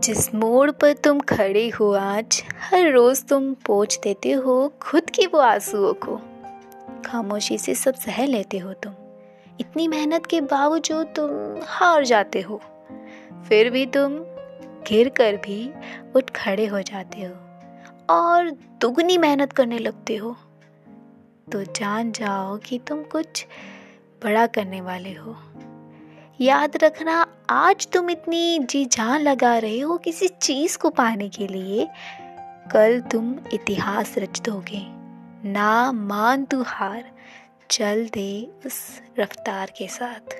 जिस मोड़ पर तुम खड़े हो आज, हर रोज तुम पोछ देते हो खुद की वो आंसुओं को। खामोशी से सब सह लेते हो तुम। इतनी मेहनत के बावजूद तुम हार जाते हो। फिर भी तुम गिर कर भी उठ खड़े हो जाते हो और दुगनी मेहनत करने लगते हो। तो जान जाओ कि तुम कुछ बड़ा करने वाले हो। याद रखना, आज तुम इतनी जी जान लगा रहे हो किसी चीज़ को पाने के लिए। कल तुम इतिहास रच दोगे। ना मान तू हार। चल दे उस रफ्तार के साथ।